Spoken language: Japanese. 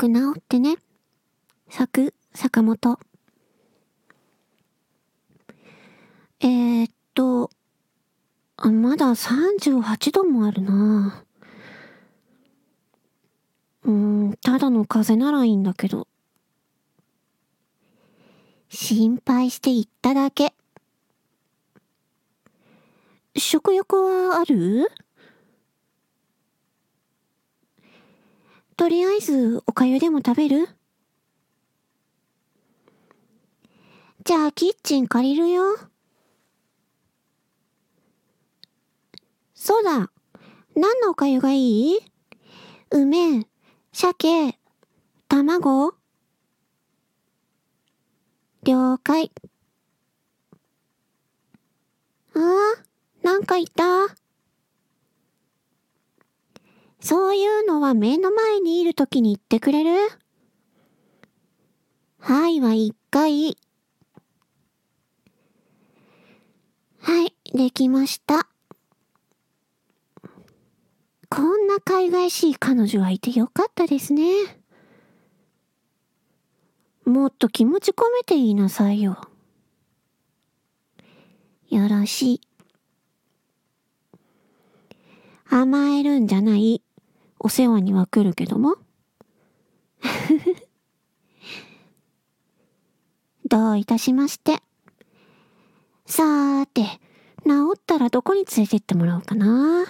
く治ってね。作、坂本。えー、っと、あまだ38度もあるな。うん、ただの風邪ならいいんだけど。心配して言っただけ。食欲はある？とりあえずおかゆでも食べる？じゃあキッチン借りるよ。そうだ。何のおかゆがいい？梅、鮭、卵了解。ああ、なんかいた？そういうのは目の前にいるときに言ってくれる？はいは一回。はい、できました。こんな海外しい彼女はいてよかったですね。もっと気持ち込めて言いなさいよ。よろしい。甘えるんじゃない。お世話には来るけども？どういたしまして。さーて、治ったらどこに連れてってもらおうかな。